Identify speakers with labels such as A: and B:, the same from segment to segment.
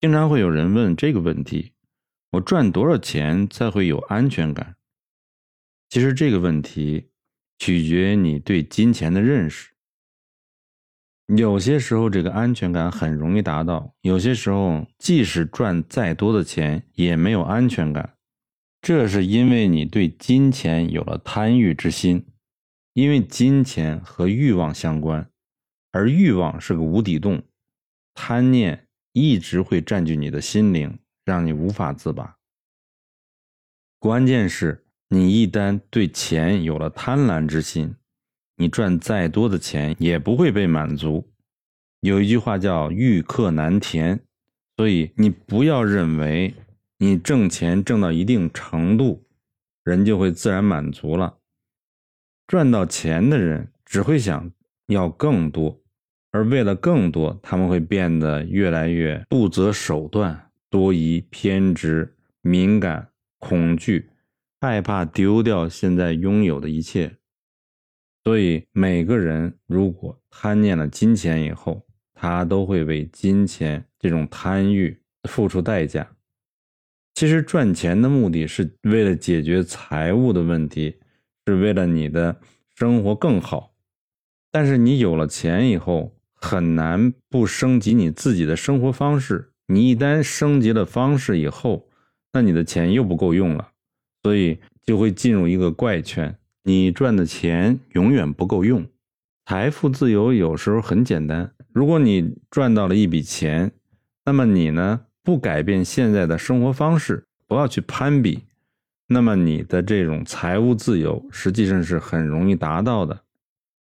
A: 经常会有人问这个问题：我赚多少钱才会有安全感？其实这个问题取决于你对金钱的认识。有些时候，这个安全感很容易达到；有些时候，即使赚再多的钱，也没有安全感。这是因为你对金钱有了贪欲之心，因为金钱和欲望相关，而欲望是个无底洞，贪念。一直会占据你的心灵，让你无法自拔。关键是你一旦对钱有了贪婪之心，你赚再多的钱也不会被满足。有一句话叫“欲壑难填”，所以你不要认为你挣钱挣到一定程度，人就会自然满足了。赚到钱的人只会想要更多。而为了更多，他们会变得越来越不择手段、多疑、偏执、敏感、恐惧，害怕丢掉现在拥有的一切。所以，每个人如果贪念了金钱以后，他都会为金钱这种贪欲付出代价。其实，赚钱的目的是为了解决财务的问题，是为了你的生活更好。但是，你有了钱以后，很难不升级你自己的生活方式。你一旦升级了方式以后，那你的钱又不够用了，所以就会进入一个怪圈。你赚的钱永远不够用。财富自由有时候很简单，如果你赚到了一笔钱，那么你呢不改变现在的生活方式，不要去攀比，那么你的这种财务自由实际上是很容易达到的。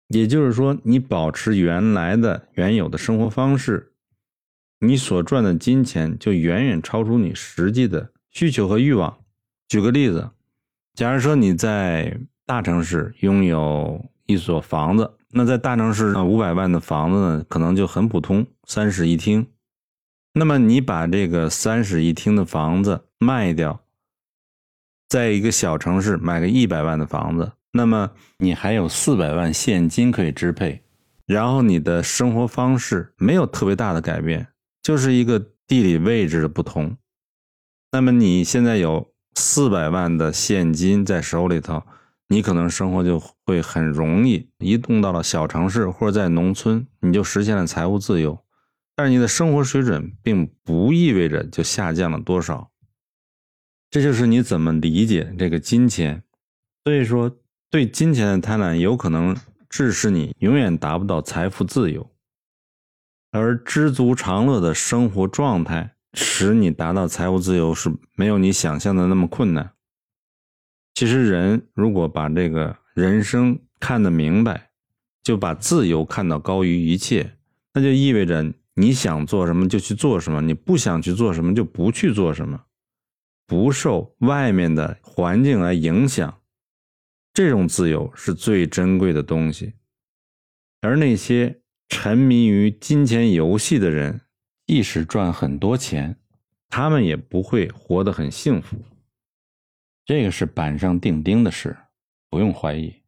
A: 也就是说，你保持原来的原有的生活方式，你所赚的金钱就远远超出你实际的需求和欲望。举个例子，假如说你在大城市拥有一所房子，那在大城市五百万的房子呢，可能就很普通，三室一厅。那么你把这个三室一厅的房子卖掉，在一个小城市买个一百万的房子。那么你还有四百万现金可以支配，然后你的生活方式没有特别大的改变，就是一个地理位置的不同。那么你现在有四百万的现金在手里头，你可能生活就会很容易移动到了小城市或者在农村，你就实现了财务自由。但是你的生活水准并不意味着就下降了多少，这就是你怎么理解这个金钱。所以说。对金钱的贪婪有可能致使你永远达不到财富自由，而知足常乐的生活状态使你达到财务自由是没有你想象的那么困难。其实，人如果把这个人生看得明白，就把自由看到高于一切，那就意味着你想做什么就去做什么，你不想去做什么就不去做什么，不受外面的环境来影响。这种自由是最珍贵的东西，而那些沉迷于金钱游戏的人，即使赚很多钱，他们也不会活得很幸福。这个是板上钉钉的事，不用怀疑。